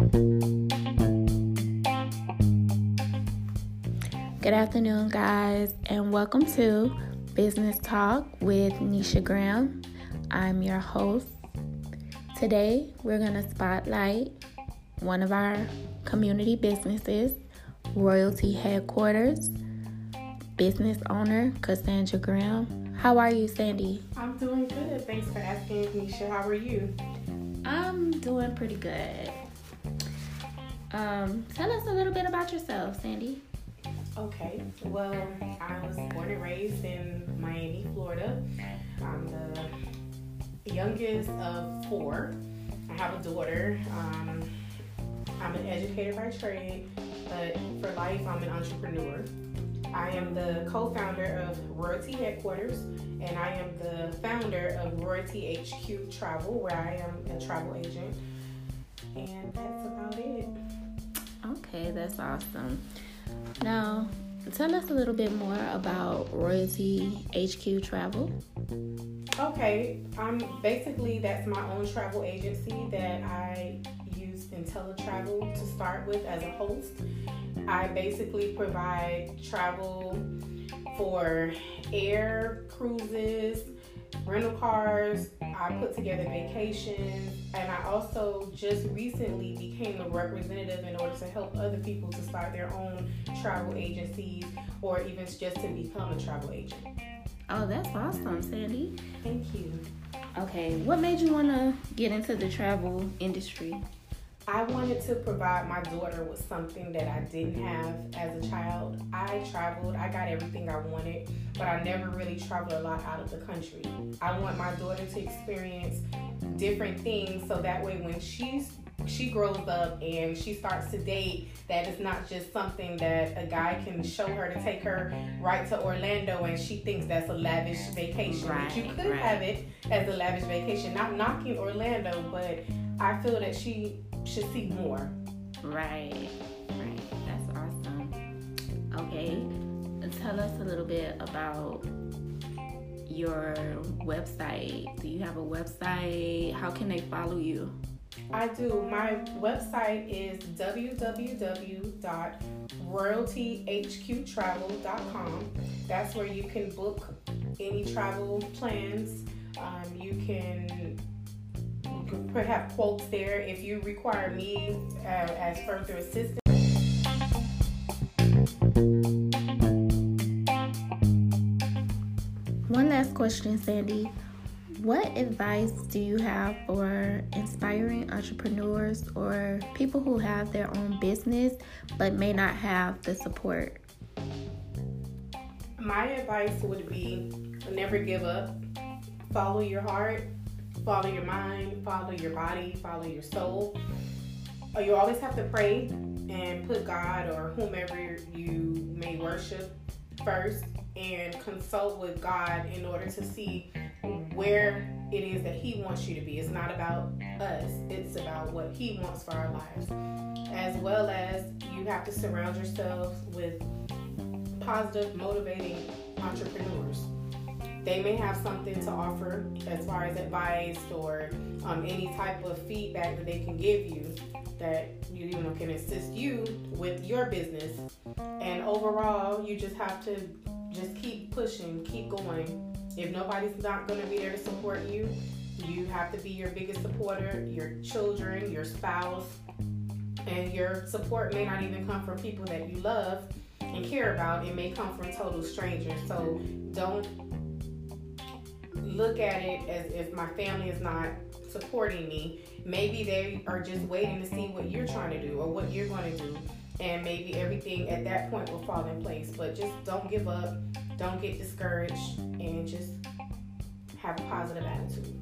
Good afternoon, guys, and welcome to Business Talk with Nisha Graham. I'm your host. Today, we're going to spotlight one of our community businesses, Royalty Headquarters, business owner Cassandra Graham. How are you, Sandy? I'm doing good. Thanks for asking, Nisha. How are you? I'm doing pretty good. Um, tell us a little bit about yourself, Sandy. Okay. Well, I was born and raised in Miami, Florida. I'm the youngest of four. I have a daughter. Um, I'm an educator by trade, but for life, I'm an entrepreneur. I am the co founder of Royalty Headquarters, and I am the founder of Royalty HQ Travel, where I am a travel agent. And that's about it. That's awesome. Now, tell us a little bit more about Royalty HQ Travel. Okay, I'm basically that's my own travel agency that I use InteleTravel to start with as a host. I basically provide travel for air cruises, rental cars. I put together vacations, and I also just recently became a representative in order to help other people to start their own travel agencies or even just to become a travel agent. Oh, that's awesome, Sandy. Thank you. Okay, what made you want to get into the travel industry? I wanted to provide my daughter with something that I didn't have as a child. I traveled, I got everything I wanted, but I never really traveled a lot out of the country. I want my daughter to experience different things so that way when she's she grows up and she starts to date that it's not just something that a guy can show her to take her right to Orlando and she thinks that's a lavish vacation. Right, you could right. have it as a lavish vacation. Not knocking Orlando, but I feel that she should see more. Right, right. That's awesome. Okay, tell us a little bit about your website. Do you have a website? How can they follow you? I do. My website is www.royaltyhqtravel.com. That's where you can book any travel plans. Um, you can you can put, have quotes there if you require me uh, as further assistance. One last question, Sandy. What advice do you have for inspiring entrepreneurs or people who have their own business but may not have the support? My advice would be never give up. Follow your heart, follow your mind, follow your body, follow your soul. Uh, You always have to pray and put God or whomever you may worship first and consult with God in order to see where it is that He wants you to be. It's not about us, it's about what He wants for our lives. As well as you have to surround yourself with positive, motivating entrepreneurs. They may have something to offer as far as advice or um, any type of feedback that they can give you that you, know can assist you with your business. And overall, you just have to just keep pushing, keep going. If nobody's not going to be there to support you, you have to be your biggest supporter, your children, your spouse, and your support may not even come from people that you love and care about. It may come from total strangers. So don't look at it as if my family is not supporting me. Maybe they are just waiting to see what you're trying to do or what you're going to do. And maybe everything at that point will fall in place. But just don't give up, don't get discouraged, and just have a positive attitude.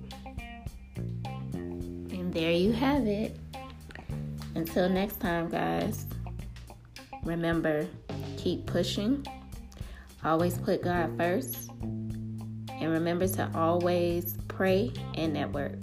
And there you have it. Until next time, guys, remember keep pushing, always put God first, and remember to always pray and network.